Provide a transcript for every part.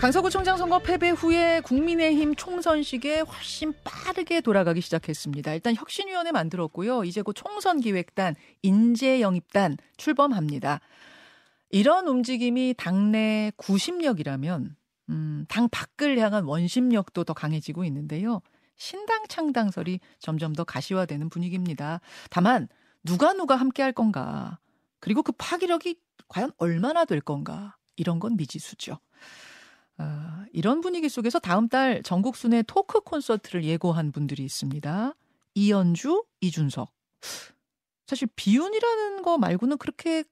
강서구청장 선거 패배 후에 국민의힘 총선식에 훨씬 빠르게 돌아가기 시작했습니다. 일단 혁신위원회 만들었고요. 이제 곧 총선기획단, 인재영입단 출범합니다. 이런 움직임이 당내 구심력이라면 음, 당 밖을 향한 원심력도 더 강해지고 있는데요. 신당 창당설이 점점 더 가시화되는 분위기입니다. 다만 누가 누가 함께 할 건가 그리고 그 파기력이 과연 얼마나 될 건가 이런 건 미지수죠. 아, 이런 분위기 속에서 다음 달 전국 순회 토크 콘서트를 예고한 분들이 있습니다. 이연주, 이준석. 사실 비운이라는 거 말고는 그렇게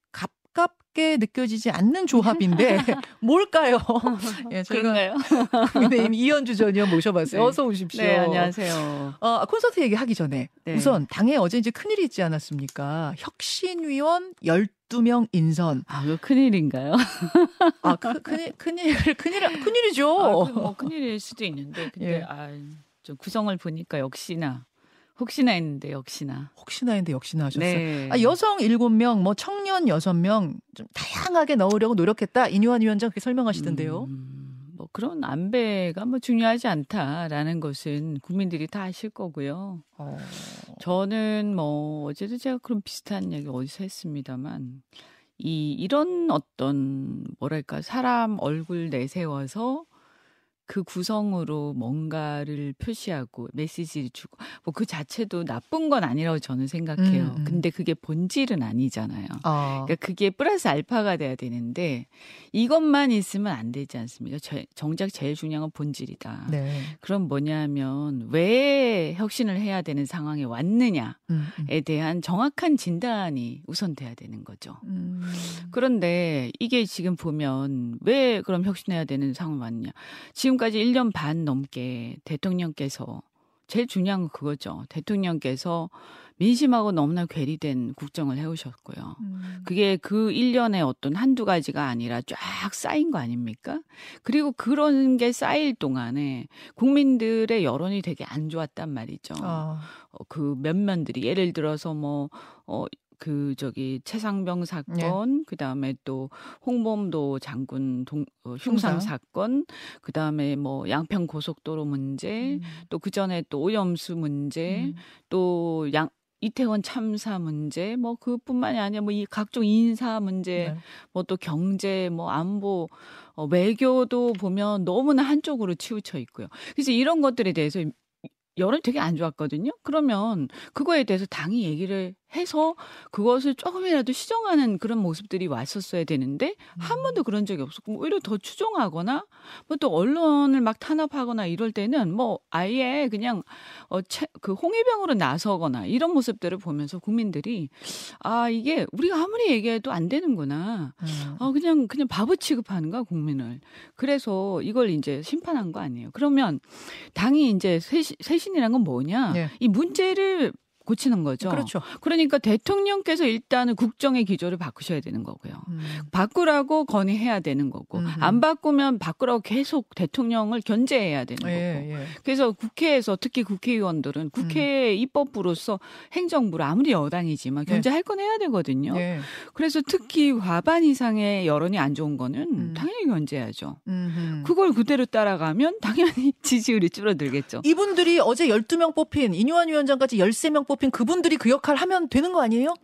가깝게 느껴지지 않는 조합인데 뭘까요? 예, 그런가요? 국민의힘 이연주 전 의원 모셔봤어요. 네. 어서 오십시오. 네, 안녕하세요. 어, 콘서트 얘기하기 전에 네. 우선 당에 어제 이제 큰일이 있지 않았습니까? 혁신위원 12명 인선. 아, 이거 큰일인가요? 아, 그, 큰일, 큰일, 큰일, 큰일이죠. 아, 그 뭐 큰일일 수도 있는데 근데 예. 아, 좀 구성을 보니까 역시나 혹시나 했는데 역시나. 혹시나 했는데 역시나 하셨어요. 네. 아, 여성 7명, 뭐 청년 6명 좀 다양하게 넣으려고 노력했다. 이뇨한 위원장 그렇게 설명하시던데요. 음, 뭐 그런 안배가 뭐 중요하지 않다라는 것은 국민들이 다 아실 거고요. 어. 저는 뭐 어제도 제가 그런 비슷한 얘기 어디서 했습니다만 이 이런 어떤 뭐랄까 사람 얼굴 내세워서 그 구성으로 뭔가를 표시하고 메시지를 주고 뭐 그 자체도 나쁜 건 아니라고 저는 생각해요. 음, 음. 근데 그게 본질은 아니잖아요. 아, 그러니까 그게 플러스 알파가 돼야 되는데 이것만 있으면 안 되지 않습니까? 저- 정작 제일 중요한 건 본질이다. 네. 그럼 뭐냐면 왜 혁신을 해야 되는 상황에 왔느냐에 음, 음. 대한 정확한 진단이 우선 돼야 되는 거죠. 음. 그런데 이게 지금 보면 왜 그럼 혁신해야 되는 상황이 왔냐. 지금 까지 1년 반 넘게 대통령께서 제일 중요한 건 그거죠. 대통령께서 민심하고 너무나 괴리된 국정을 해오셨고요. 음. 그게 그 1년에 어떤 한두 가지가 아니라 쫙 쌓인 거 아닙니까? 그리고 그런 게 쌓일 동안에 국민들의 여론이 되게 안 좋았단 말이죠. 아, 어, 그 면면들이 예를 들어서 뭐 어, 그 저기 최상병 사건, 그 다음에 또 홍범도 장군 동, 어, 흉상 흉상. 사건, 그 다음에 뭐 양평 고속도로 문제, 음. 또그 전에 또 오염수 문제, 음. 또 양, 이태원 참사 문제, 뭐 그뿐만이 아니라 뭐 이 각종 인사 문제, 네. 뭐또 경제, 뭐 안보, 어, 외교도 보면 너무나 한쪽으로 치우쳐 있고요. 그래서 이런 것들에 대해서 여론이 되게 안 좋았거든요. 그러면 그거에 대해서 당이 얘기를 해서 그것을 조금이라도 시정하는 그런 모습들이 왔었어야 되는데 한 번도 그런 적이 없었고 오히려 더 추종하거나 뭐 또 언론을 막 탄압하거나 이럴 때는 뭐 아예 그냥 어그 홍위병으로 나서거나 이런 모습들을 보면서 국민들이 아 이게 우리가 아무리 얘기해도 안 되는구나. 음. 아 그냥 그냥 바보 취급하는 거야 국민을. 그래서 이걸 이제 심판한 거 아니에요. 그러면 당이 이제 쇄신, 쇄신이란 건 뭐냐? 네. 이 문제를 고치는 거죠. 그렇죠. 그러니까 대통령께서 일단은 국정의 기조를 바꾸셔야 되는 거고요. 음. 바꾸라고 건의해야 되는 거고 음흠. 안 바꾸면 바꾸라고 계속 대통령을 견제해야 되는 거고. 예, 예. 그래서 국회에서 특히 국회의원들은 국회 입법부로서 행정부로 아무리 여당이지만 네. 견제할 건 해야 되거든요. 예. 그래서 특히 과반 이상의 여론이 안 좋은 거는 음. 당연히 견제하죠. 음흠. 그걸 그대로 따라가면 당연히 지지율이 줄어들겠죠. 이분들이 어제 12명 뽑힌 이뇨한 위원장까지 13명 뽑힌 그분들이 그 역할 하면 되는 거 아니에요?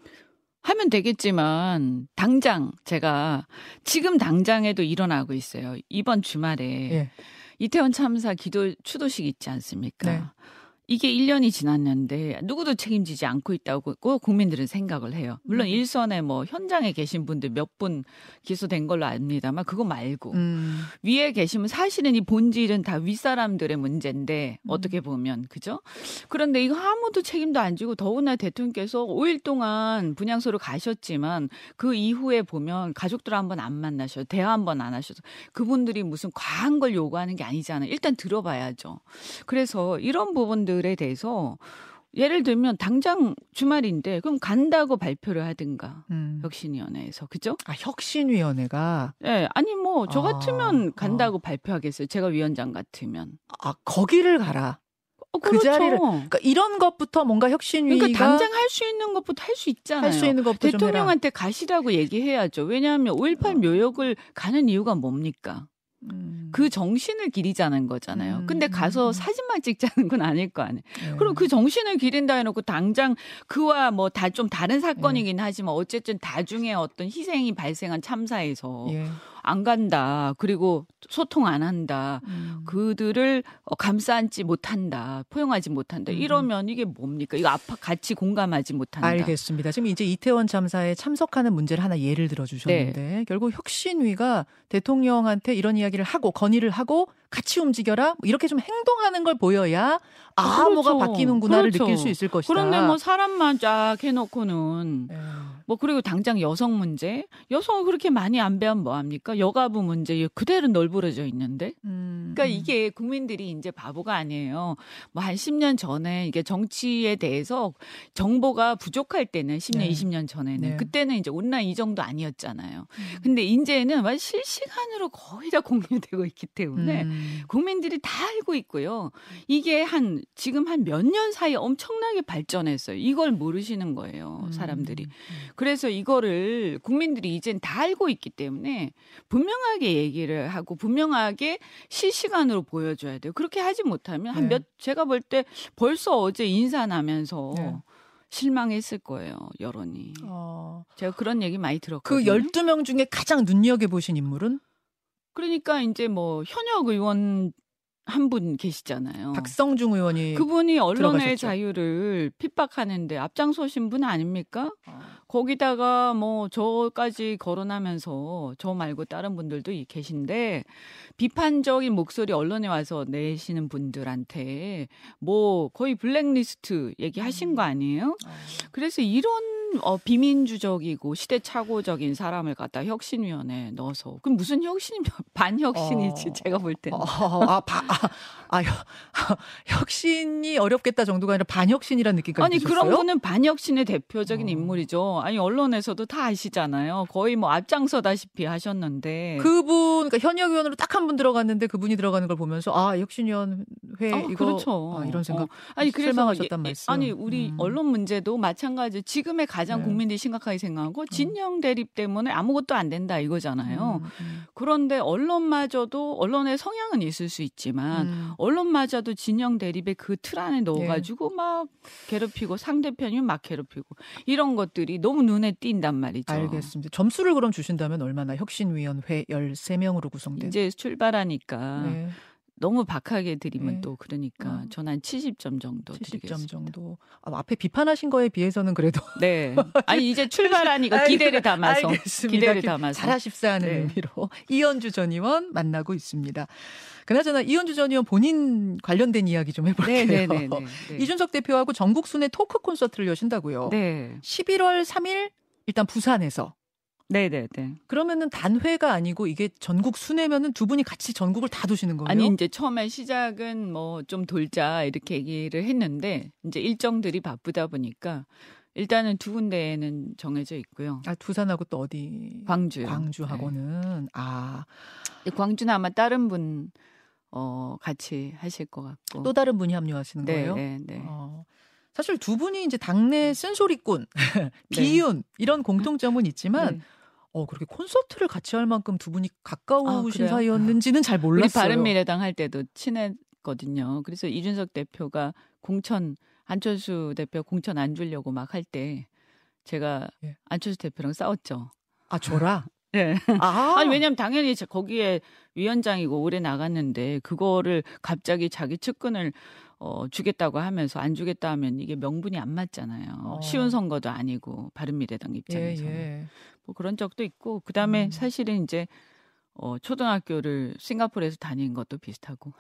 하면 되겠지만 당장 제가 지금 당장에도 일어나고 있어요. 이번 주말에 예. 이태원 참사 기도 추도식 있지 않습니까? 네. 이게 1년이 지났는데 누구도 책임지지 않고 있다고 꼭 국민들은 생각을 해요. 물론 음. 일선에 뭐 현장에 계신 분들 몇 분 기소된 걸로 압니다만 그거 말고 음. 위에 계시면 사실은 이 본질은 다 윗사람들의 문제인데 음. 어떻게 보면 그죠? 그런데 이거 아무도 책임도 안 지고 더구나 대통령께서 5일 동안 분향소로 가셨지만 그 이후에 보면 가족들 한번 안 만나셔 대화 한번 안 하셔서 그분들이 무슨 과한 걸 요구하는 게 아니잖아요. 일단 들어봐야죠. 그래서 이런 부분들 에 대해서 예를 들면 당장 주말인데 그럼 간다고 발표를 하든가 음. 혁신위원회에서 그죠? 아, 혁신위원회가 예, 아니 뭐저 아, 같으면 간다고 발표하겠어요. 제가 위원장 같으면. 아, 거기를 가라. 어, 그 그렇죠. 자리를- 그러니까 이런 것부터 뭔가 혁신위가 그러니까 당장 할 수 있는 것부터 할 수 있잖아요. 할 수 있는 것부터. 대통령한테 가시라고 얘기해야죠. 왜냐하면 5.18 묘역을 가는 이유가 뭡니까? 음. 그 정신을 기리자는 거잖아요. 음, 근데 가서 음. 사진만 찍자는 건 아닐 거 아니에요. 네. 그럼 그 정신을 기린다 해놓고 당장 그와 뭐 다 좀 다른 사건이긴 하지만 어쨌든 다중에 어떤 희생이 발생한 참사에서 예. 안 간다. 그리고 소통 안 한다. 음. 그들을 어, 감싸 안지 못한다. 포용하지 못한다. 음. 이러면 이게 뭡니까? 이거 아파 같이 공감하지 못한다. 알겠습니다. 지금 이제 이태원 참사에 참석하는 문제를 하나 예를 들어 주셨는데 네. 결국 혁신위가 대통령한테 이런 이야기를 하고 건의를 하고 같이 움직여라 뭐 이렇게 좀 행동하는 걸 보여야 아 그렇죠. 뭐가 바뀌는구나를 그렇죠. 느낄 수 있을 것이다. 그런데 뭐 사람만 쫙 해놓고는 예. 뭐 그리고 당장 여성 문제 여성을 그렇게 많이 안배하면 뭐 합니까? 여가부 문제 그대로 널브러져 있는데 음, 그러니까 음. 이게 국민들이 이제 바보가 아니에요. 뭐 한 10년 전에 이게 정치에 대해서 정보가 부족할 때는 10년, 네. 20년 전에는 네. 그때는 이제 온라인 이 정도 아니었잖아요. 음. 근데 이제는 완 실시간으로 거의 다 공유되고 있기 때문에 음. 국민들이 다 알고 있고요. 이게 한 지금 한 몇 년 사이에 엄청나게 발전했어요. 이걸 모르시는 거예요, 사람들이. 음. 그래서 이거를 국민들이 이젠 다 알고 있기 때문에 분명하게 얘기를 하고 분명하게 실시간으로 보여줘야 돼요. 그렇게 하지 못하면 한 네. 몇 제가 볼 때 벌써 어제 인사 나면서 네. 실망했을 거예요 여론이. 어, 제가 그런 얘기 많이 들었거든요. 그 12명 중에 가장 눈여겨보신 인물은 그러니까 이제 뭐 현역 의원 한 분 계시잖아요. 박성중 의원이 어. 그분이 언론의 들어가셨죠. 자유를 핍박하는데 앞장서신 분 아닙니까? 어. 거기다가 뭐 저까지 거론하면서 저 말고 다른 분들도 이- 계신데 비판적인 목소리 언론에 와서 내시는 분들한테 뭐 거의 블랙리스트 얘기하신 거 아니에요? 어. 그래서 이런 어, 비민주적이고 시대착오적인 사람을 갖다 혁신위원회에 넣어서 그럼 무슨 혁신이 반혁신이지 어. 제가 볼 때는 어, 아, 바, 아, 아, 혁- 혁신이 어렵겠다 정도가 아니라 반혁신이라는 느낌까지 아니 드셨어요? 그런 분은 반혁신의 대표적인 어. 인물이죠. 아니 언론에서도 다 아시잖아요. 거의 뭐 앞장서다시피 하셨는데. 그분 그러니까 현역 의원으로 딱 한 분 들어갔는데 그분이 들어가는 걸 보면서 아 혁신위원회 어, 이거 그렇죠. 아, 이런 생각 어. 아니 그래서 실망하셨단 예, 말씀. 아니 우리 음. 언론 문제도 마찬가지. 지금의 가장 네. 국민들이 심각하게 생각하고 진영 대립 때문에 아무것도 안 된다 이거잖아요. 음, 음, 그런데 언론마저도 언론의 성향은 있을 수 있지만 음. 언론마저도 진영 대립의 그 틀 안에 넣어가지고 네. 막 괴롭히고 상대편이면 막 괴롭히고 이런 것들이 너무 눈에 띈단 말이죠. 알겠습니다. 점수를 그럼 주신다면 얼마나 혁신위원회 13명으로 구성된 이제 출발하니까 네, 너무 박하게 드리면 네. 또 그러니까 어. 전한 70점 정도 70점 드리겠습니다. 정도. 아, 앞에 비판하신 거에 비해서는 그래도 네. 아니 이제 출발하니까 기대를 담아서 알겠습니다. 기대를 기- 담아서 잘하십사 하는 네. 의미로 이현주 전 의원 만나고 있습니다. 그나저나 이현주 전 의원 본인 관련된 이야기 좀 해볼게요. 네네네. 네. 이준석 대표하고 전국 순회 토크 콘서트를 여신다고요. 네. 11월 3일 일단 부산에서 네네네. 그러면은 단회가 아니고 이게 전국 순회면은 두 분이 같이 전국을 다 도시는 거예요? 아니 이제 처음에 시작은 뭐 좀 돌자 이렇게 얘기를 했는데 이제 일정들이 바쁘다 보니까 일단은 두 군데에는 정해져 있고요. 아, 부산하고 또 어디? 광주요. 광주하고는 아, 네. 광주는 아마 다른 분 어, 같이 하실 것 같고. 또 다른 분이 합류하시는 네, 거예요? 네, 네. 어. 사실 두 분이 이제 당내 쓴소리꾼, 비윤 이런 공통점은 있지만 네. 어 그렇게 콘서트를 같이 할 만큼 두 분이 가까우신 아? 사이였는지는 잘 우리 몰랐어요. 바른미래당 할 때도 친했거든요. 그래서 이준석 대표가 공천 안철수 대표 공천 안 주려고 막 할 때 제가 예. 안철수 대표랑 싸웠죠. 아 저라. 네. 아, 아니 왜냐면 당연히 저- 거기에 위원장이고 오래 나갔는데 그거를 갑자기 자기 측근을 어 주겠다고 하면서 안 주겠다 하면 이게 명분이 안 맞잖아요. 어. 쉬운 선거도 아니고 바른미래당 예, 입장에서 는 예. 뭐 그런 적도 있고 그다음에 음. 사실은 이제 어 초등학교를 싱가포르에서 다닌 것도 비슷하고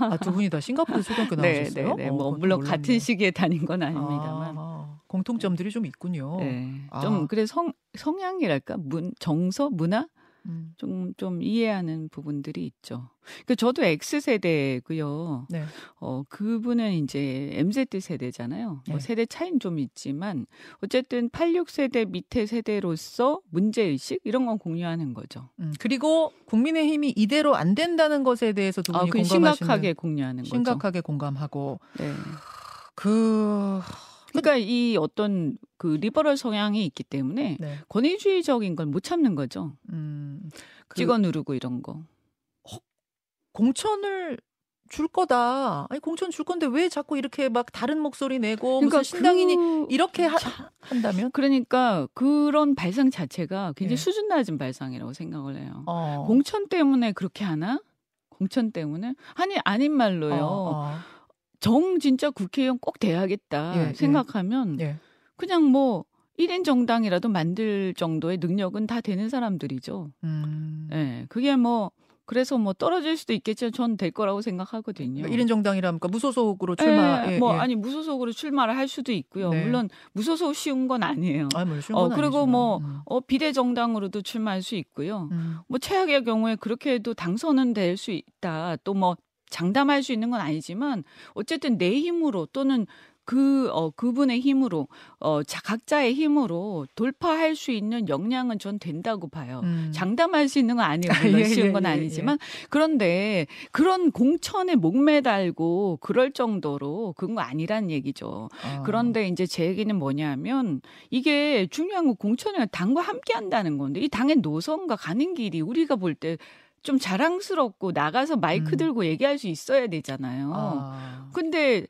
아, 두 분이 다 싱가포르 초등학교 네, 나오셨어요? 네, 네. 어, 뭐 물론 몰랐네요. 같은 시기에 다닌 건 아닙니다만. 아, 공통점들이 좀 있군요. 네. 아. 좀 그래 성 성향이랄까? 문 정서, 문화 음, 좀 좀 이해하는 부분들이 있죠. 그 저도 X 세대고요. 네. 어 그분은 이제 MZ 세대잖아요. 네. 뭐 세대 차이는 좀 있지만 어쨌든 86 세대 밑에 세대로서 문제 의식 이런 건 공유하는 거죠. 음, 그리고 국민의 힘이 이대로 안 된다는 것에 대해서 두 아, 분이 그 공감하시는 심각하게 공유하는 거죠. 심각하게 공감하고 네. 그 그러니까 이 어떤 그 리버럴 성향이 있기 때문에 네. 권위주의적인 걸 못 참는 거죠. 음, 그 찍어 누르고 이런 거. 공천을 줄 거다. 아니 공천 줄 건데 왜 자꾸 이렇게 막 다른 목소리 내고 그러니까 무슨 신당인이 그... 이렇게 하, 한다면? 그러니까 그런 발상 자체가 굉장히 네. 수준 낮은 발상이라고 생각을 해요. 어. 공천 때문에 그렇게 하나? 공천 때문에? 아니 아닌 말로요. 어, 어. 정 진짜 국회의원 꼭 돼야겠다 예, 예. 생각하면 예. 그냥 뭐 1인 정당이라도 만들 정도의 능력은 다 되는 사람들이죠. 음. 예. 그게 뭐 그래서 뭐 떨어질 수도 있겠지만 전 될 거라고 생각하거든요. 그러니까 1인 정당이라니까 무소속으로 출마. 예, 예, 뭐 예. 아니 무소속으로 출마를 할 수도 있고요. 네. 물론 무소속 쉬운 건 아니에요. 아, 뭐 쉬운 건 어, 그리고 아니지만. 뭐 음. 어, 비례 정당으로도 출마할 수 있고요. 음. 뭐 최악의 경우에 그렇게 해도 당선은 될 수 있다. 또 뭐 장담할 수 있는 건 아니지만 어쨌든 내 힘으로 또는 그, 어, 그분의 힘으로, 어, 자, 각자의 힘으로 돌파할 수 있는 역량은 전 된다고 봐요. 음. 장담할 수 있는 건 아니에요. 물론 예, 쉬운 건 예, 예, 아니지만. 예. 그런데 그런 공천에 목매달고 그럴 정도로 그런 거 아니란 얘기죠. 아. 그런데 이제 제 얘기는 뭐냐면 이게 중요한 건 공천이랑 당과 함께 한다는 건데 이 당의 노선과 가는 길이 우리가 볼때 좀 자랑스럽고 나가서 마이크 음. 들고 얘기할 수 있어야 되잖아요. 아. 근데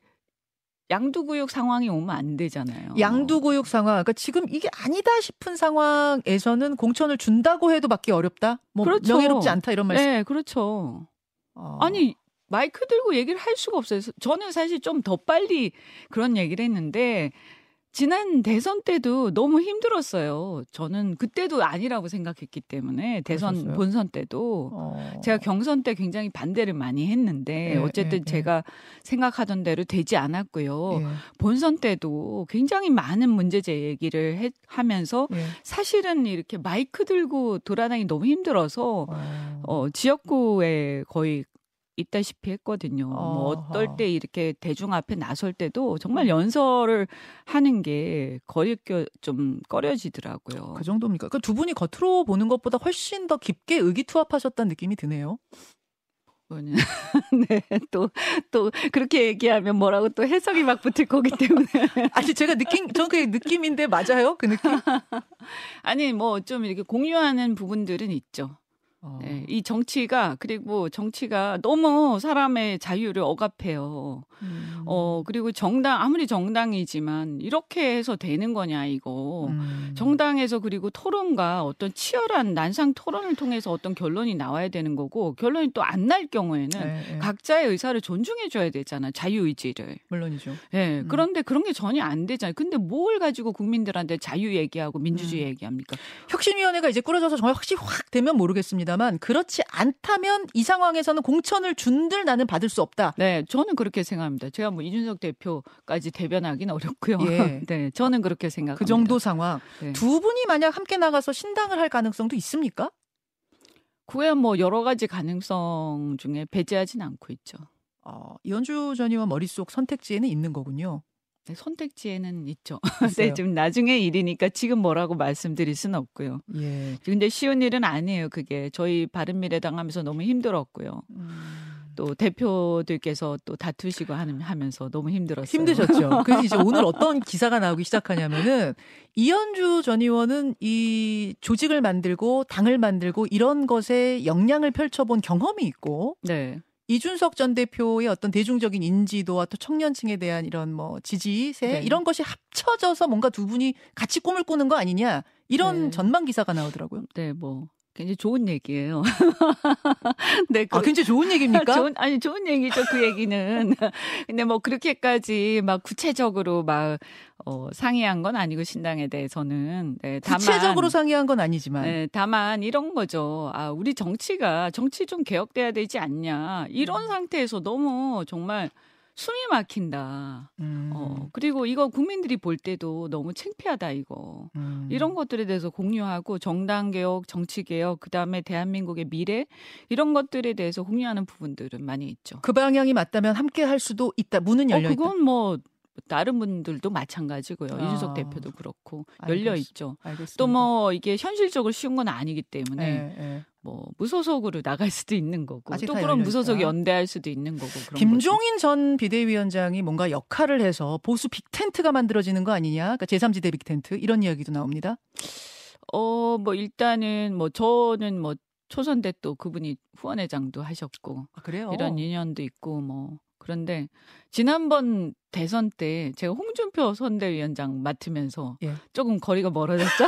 양두구육 상황이 오면 안 되잖아요. 양두구육 상황. 그러니까 지금 이게 아니다 싶은 상황에서는 공천을 준다고 해도 받기 어렵다. 뭐 그렇죠. 명예롭지 않다 이런 말씀. 네, 그렇죠. 어. 아니 마이크 들고 얘기를 할 수가 없어요. 저는 사실 좀 더 빨리 그런 얘기를 했는데 지난 대선 때도 너무 힘들었어요. 저는 그때도 아니라고 생각했기 때문에 대선 그러셨어요? 본선 때도 어... 제가 경선 때 굉장히 반대를 많이 했는데 예, 어쨌든 예, 예. 제가 생각하던 대로 되지 않았고요. 예. 본선 때도 굉장히 많은 문제 제기를 해, 하면서 예. 사실은 이렇게 마이크 들고 돌아다니기 너무 힘들어서 어... 어, 지역구에 거의 있다시피 했거든요. 어. 뭐 어떨 때 이렇게 대중 앞에 나설 때도 정말 음. 연설을 하는 게 거의 좀 꺼려지더라고요. 그 정도입니까? 그두 분이 겉으로 보는 것보다 훨씬 더 깊게 의기투합하셨다는 느낌이 드네요. 네, 또, 또, 그렇게 얘기하면 뭐라고 또 해석이 막 붙을 거기 때문에. 아니, 제가 느낌, 저는 그 느낌인데 맞아요? 그 느낌? 아니, 뭐 좀 이렇게 공유하는 부분들은 있죠. 어. 네, 이 정치가 그리고 정치가 너무 사람의 자유를 억압해요. 음. 어 그리고 정당 아무리 정당이지만 이렇게 해서 되는 거냐 이거. 음. 정당에서 그리고 토론과 어떤 치열한 난상 토론을 통해서 어떤 결론이 나와야 되는 거고 결론이 또 안 날 경우에는 네, 네. 각자의 의사를 존중해 줘야 되잖아 자유 의지를. 물론이죠. 네, 음. 그런데 그런 게 전혀 안 되잖아요. 근데 뭘 가지고 국민들한테 자유 얘기하고 민주주의 음. 얘기합니까? 혁신위원회가 이제 꾸려져서 정말 확실히 확 되면 모르겠습니다. 합니다만 그렇지 않다면 이 상황에서는 공천을 준들 나는 받을 수 없다. 네, 저는 그렇게 생각합니다. 제가 뭐 이준석 대표까지 대변하기는 어렵고요. 예. 네, 저는 그렇게 생각합니다. 그 정도 상황. 네. 두 분이 만약 함께 나가서 신당을 할 가능성도 있습니까? 그야 뭐 여러 가지 가능성 중에 배제하진 않고 있죠. 어, 이현주 전 의원 머릿속 선택지에는 있는 거군요. 네, 선택지에는 있죠. 네, 좀 나중에 일이니까 지금 뭐라고 말씀드릴 수는 없고요. 예. 근데 쉬운 일은 아니에요. 그게 저희 바른미래당 하면서 너무 힘들었고요. 음. 또 대표들께서 또 다투시고 하는, 하면서 너무 힘들었어요. 힘드셨죠. 그래서 이제 오늘 어떤 기사가 나오기 시작하냐면은 이현주 전 의원은 이 조직을 만들고 당을 만들고 이런 것에 역량을 펼쳐본 경험이 있고 네. 이준석 전 대표의 어떤 대중적인 인지도와 또 청년층에 대한 이런 뭐 지지세 네. 이런 것이 합쳐져서 뭔가 두 분이 같이 꿈을 꾸는 거 아니냐 이런 네. 전망 기사가 나오더라고요. 네, 뭐 굉장히 좋은 얘기예요. 네, 그, 아, 굉장히 좋은 얘기입니까? 좋은, 아니 좋은 얘기죠 그 얘기는. 근데 뭐 그렇게까지 막 구체적으로 막 어, 상의한 건 아니고 신당에 대해서는 네, 다만 구체적으로 상의한 건 아니지만 네, 다만 이런 거죠. 아 우리 정치가 정치 좀 개혁돼야 되지 않냐 이런 음. 상태에서 너무 정말 숨이 막힌다. 음. 어, 그리고 이거 국민들이 볼 때도 너무 창피하다, 이거. 음. 이런 것들에 대해서 공유하고 정당 개혁, 정치 개혁, 그 다음에 대한민국의 미래, 이런 것들에 대해서 공유하는 부분들은 많이 있죠. 그 방향이 맞다면 함께 할 수도 있다. 문은 열려. 어, 그건 뭐, 다른 분들도 마찬가지고요. 아. 이준석 대표도 그렇고 열려 있죠. 또 뭐 이게 현실적으로 쉬운 건 아니기 때문에 네, 네. 뭐 무소속으로 나갈 수도 있는 거고 또 그런 무소속 연대할 수도 있는 거고 김종인 거죠. 전 비대위원장이 뭔가 역할을 해서 보수 빅텐트가 만들어지는 거 아니냐? 그러니까 제3지대 빅텐트 이런 이야기도 나옵니다. 어, 뭐 일단은 뭐 저는 뭐 초선 때 또 그분이 후원회장도 하셨고 아, 그래요? 이런 인연도 있고 뭐 그런데 지난번 대선 때 제가 홍준표 선대위원장 맡으면서 예. 조금 거리가 멀어졌죠.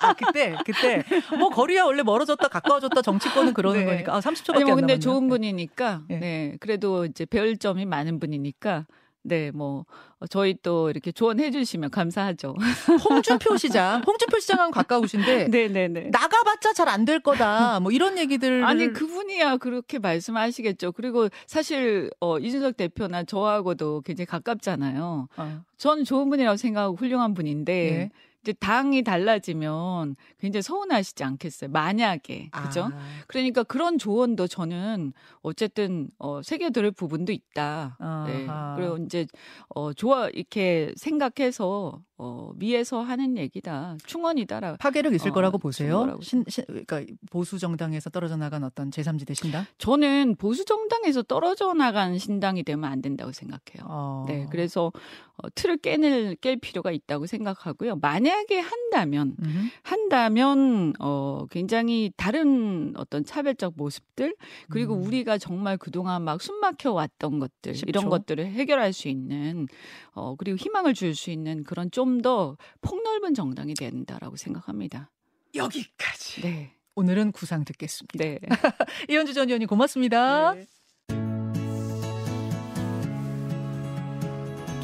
아, 그때, 그때. 뭐, 거리야 원래 멀어졌다, 가까워졌다, 정치권은 그러는 네. 거니까. 아, 30초밖에 아니 뭐안 근데 남았네요. 좋은 분이니까 예. 네 그래도 이제 배울 점이 많은 분이니까 네 뭐 저희 또 이렇게 조언해 주시면 감사하죠. 홍준표 시장, 홍준표 시장하고 가까우신데, 네네네. 나가봤자 잘 안 될 거다. 뭐 이런 얘기들. 아니 그분이야 그렇게 말씀하시겠죠. 그리고 사실 어, 이준석 대표나 저하고도 굉장히 가깝잖아요. 어. 저는 좋은 분이라고 생각하고 훌륭한 분인데 예. 이제 당이 달라지면 굉장히 서운하시지 않겠어요. 만약에 그죠? 아, 그러니까 그런 조언도 저는 어쨌든 어, 새겨들을 부분도 있다. 네. 그리고 이제 어, 좋아 이렇게 생각해서 어, 미에서 하는 얘기다. 충원이다라. 파괴력 있을 어, 거라고 보세요. 신, 신, 그러니까 보수 정당에서 떨어져 나간 어떤 제3지대 신당. 저는 보수 정당에서 떨어져 나간 신당이 되면 안 된다고 생각해요. 어. 네, 그래서 어, 틀을 깨낼 깰 필요가 있다고 생각하고요. 만약에 한다면 음흠. 한다면 어 굉장히 다른 어떤 차별적 모습들 그리고 음. 우리가 정말 그동안 막 숨막혀 왔던 것들 쉽죠. 이런 것들을 해결할 수 있는 어 그리고 희망을 줄 수 있는 그런 좀 더 폭넓은 정당이 된다라고 생각합니다. 여기까지. 네. 오늘은 구상 듣겠습니다. 네. 이현주 전 의원님 고맙습니다. 네.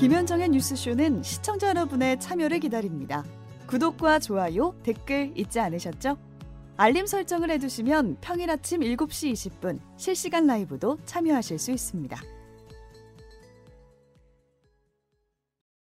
김현정의 뉴스쇼는 시청자 여러분의 참여를 기다립니다. 구독과 좋아요, 댓글 잊지 않으셨죠? 알림 설정을 해두시면 평일 아침 7시 20분 실시간 라이브도 참여하실 수 있습니다.